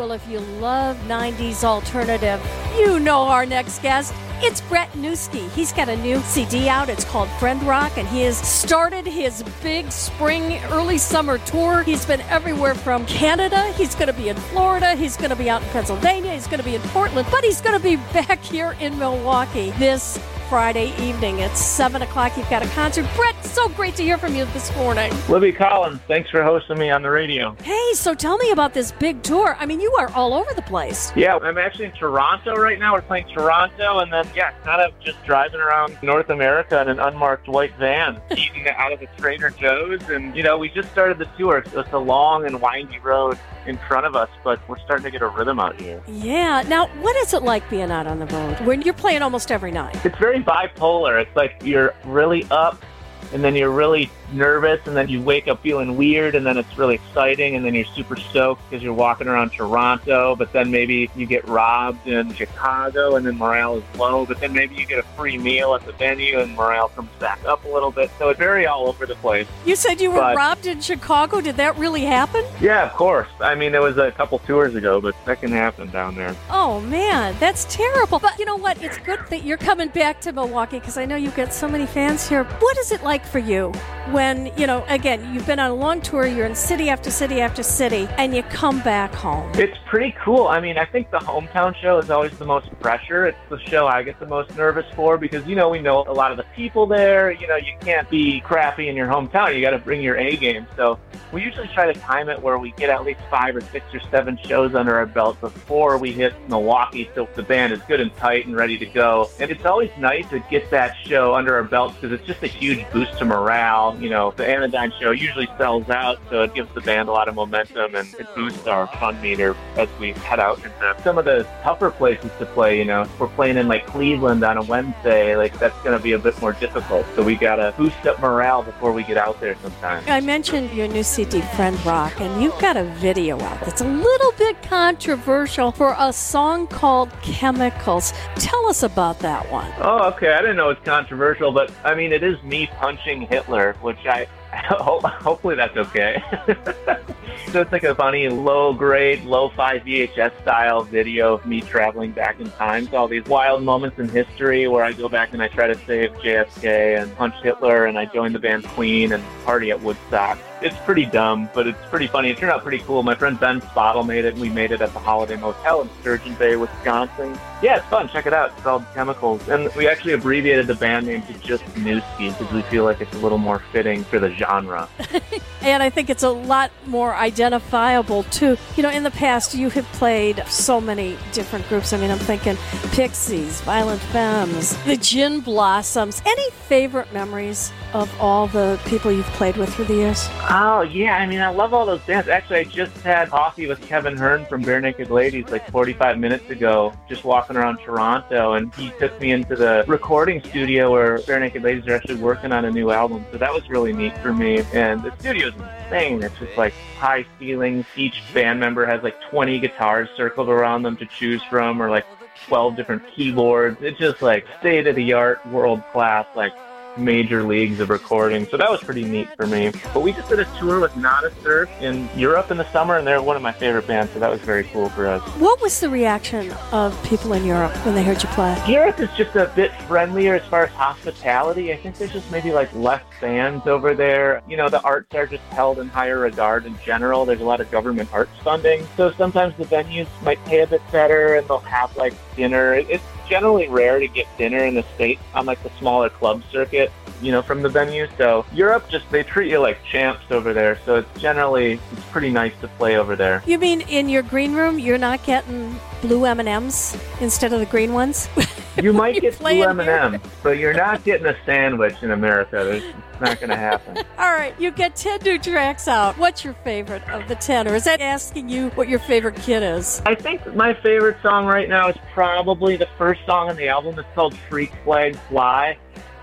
Well, if you love 90s alternative, you know our next guest. It's Brett Newski. He's got a new CD out. It's called Friend Rock, and he has started his big spring, early summer tour. He's been everywhere from Canada. He's going to be in Florida. He's going to be out in Pennsylvania. He's going to be in Portland, but he's going to be back here in Milwaukee this Friday evening. It's 7 o'clock. You've got a concert. Brett, so great to hear from you this morning. Libby Collins, thanks for hosting me on the radio. Hey, so tell me about this big tour. I mean, you are all over the place. Yeah, I'm actually in Toronto right now. We're playing Toronto, and then, yeah, kind of just driving around North America in an unmarked white van, eating out of the Trader Joe's. And, you know, we just started the tour. It's a long and windy road in front of us, but we're starting to get a rhythm out here. Yeah. Now, what is it like being out on the road when you're playing almost every night? It's very bipolar. It's like you're really up and then you're really nervous and then you wake up feeling weird and then it's really exciting and then you're super stoked because you're walking around Toronto, but then maybe you get robbed in Chicago and then morale is low, but then maybe you get a free meal at the venue and morale comes back up a little bit. So it's very all over the place. You said you were but, robbed in Chicago. Did that really happen? Yeah, of course. I mean, it was a couple tours ago, but that can happen down there. Oh, man, that's terrible. But you know what? It's good that you're coming back to Milwaukee because I know you've got so many fans here. What is it like for you when, you know, again, you've been on a long tour, you're in city after city after city, and you come back home? It's pretty cool. I mean, I think the hometown show is always the most pressure. It's the show I get the most nervous for because, you know, we know a lot of the people there. You know, you can't be crappy in your hometown. You got to bring your A game. So we usually try to time it where we get at least five or six or seven shows under our belt before we hit Milwaukee so the band is good and tight and ready to go. And it's always nice to get that show under our belts because it's just a huge boost to morale. You know, the Anodyne show usually sells out, so it gives the band a lot of momentum and it boosts our fun meter as we head out into some of the tougher places to play. You know, if we're playing in like Cleveland on a Wednesday, like that's going to be a bit more difficult. So we got to boost up morale before we get out there sometimes. I mentioned your new CD, Friend Rock, and you've got a video out that's a little bit controversial for a song called Chemicals. Tell us about that one. Oh, okay. I didn't know it's controversial, but I mean, it is me punching Hitler, which I hopefully that's okay. so it's like a funny, low grade, low fi VHS style video of me traveling back in time to all these wild moments in history where I go back and I try to save JFK and punch Hitler and I join the band Queen and party at Woodstock it's pretty dumb, but it's pretty funny. It turned out pretty cool. My friend Ben Spottle made it, and we made it at the Holiday Motel in Sturgeon Bay, Wisconsin. Yeah, it's fun. Check it out. It's called Chemicals. And we actually abbreviated the band name to just Newski because we feel like it's a little more fitting for the genre. and I think it's a lot more identifiable, too. You know, in the past, you have played so many different groups. I mean, I'm thinking Pixies, Violent Femmes, the Gin Blossoms. Any favorite memories of all the people you've played with through the years? Oh yeah, I mean I love all those bands. Actually, I just had coffee with Kevin Hearn from Barenaked Ladies like 45 minutes ago, just walking around Toronto, and he took me into the recording studio where Barenaked Ladies are actually working on a new album. So that was really neat for me. And the studio's insane. It's just like high ceilings. Each band member has like 20 guitars circled around them to choose from, or like 12 different keyboards. It's just like state of the art, world class, like major leagues of recording. So that was pretty neat for me. But we just did a tour with Nada Surf in Europe in the summer, and they're one of my favorite bands, so that was very cool for us. What was the reaction of people in Europe when they heard you play? Europe is just a bit friendlier as far as hospitality. I think there's just maybe like less fans over there. You know, the arts are just held in higher regard in general. There's a lot of government arts funding. So sometimes the venues might pay a bit better and they'll have like dinner. It's generally rare to get dinner in the States on like the smaller club circuit, you know, from the venue. So Europe just, they treat you like champs over there. So it's generally, it's pretty nice to play over there. You mean in your green room, you're not getting blue M&Ms instead of the green ones? You might get blue M&Ms, but you're not getting a sandwich in America. There's, it's not going to happen. All right, you get 10 new tracks out. What's your favorite of the 10? Or is that asking you what your favorite kid is? I think my favorite song right now is probably the first song on the album. It's called Freak Flag Fly.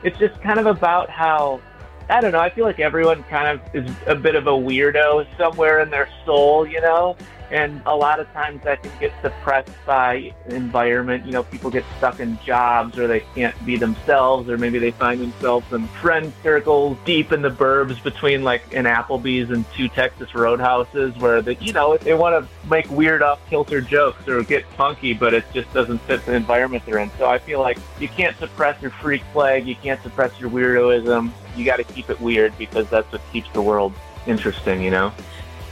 It's just kind of about how I don't know. I feel like everyone kind of is a bit of a weirdo somewhere in their soul, you know? And a lot of times that can get suppressed by environment. You know, people get stuck in jobs or they can't be themselves or maybe they find themselves in friend circles deep in the burbs between like an Applebee's and two Texas Roadhouses where the, you know, they want to make weird off kilter jokes or get funky, but it just doesn't fit the environment they're in. So I feel like you can't suppress your freak flag. You can't suppress your weirdoism. You got to keep it weird because that's what keeps the world interesting, you know?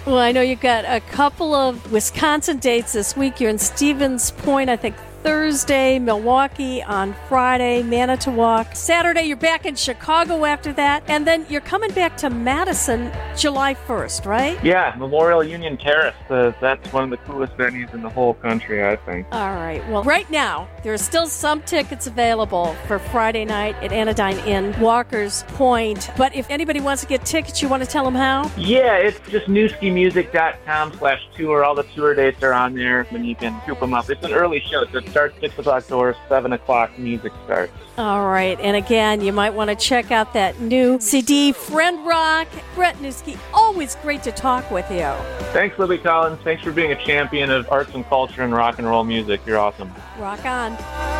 Well, I know you've got a couple of Wisconsin dates this week. You're in Stevens Point, I think Thursday, Milwaukee on Friday, Manitowoc. Saturday, you're back in Chicago after that. And then you're coming back to Madison July 1st, right? Yeah, Memorial Union Terrace. Uh, that's one of the coolest venues in the whole country, I think. All right. Well, right now, there are still some tickets available for Friday night at Anodyne in, Walker's Point. But if anybody wants to get tickets, you want to tell them how? Yeah, it's just newskimusic.com slash tour. All the tour dates are on there, and you can scoop them up. It's an early show, so starts 6 o'clock doors, 7 o'clock music starts. All right. And again, you might want to check out that new CD, Friend Rock. Brett Newski, always great to talk with you. Thanks, Libby Collins. Thanks for being a champion of arts and culture and rock and roll music. You're awesome. Rock on.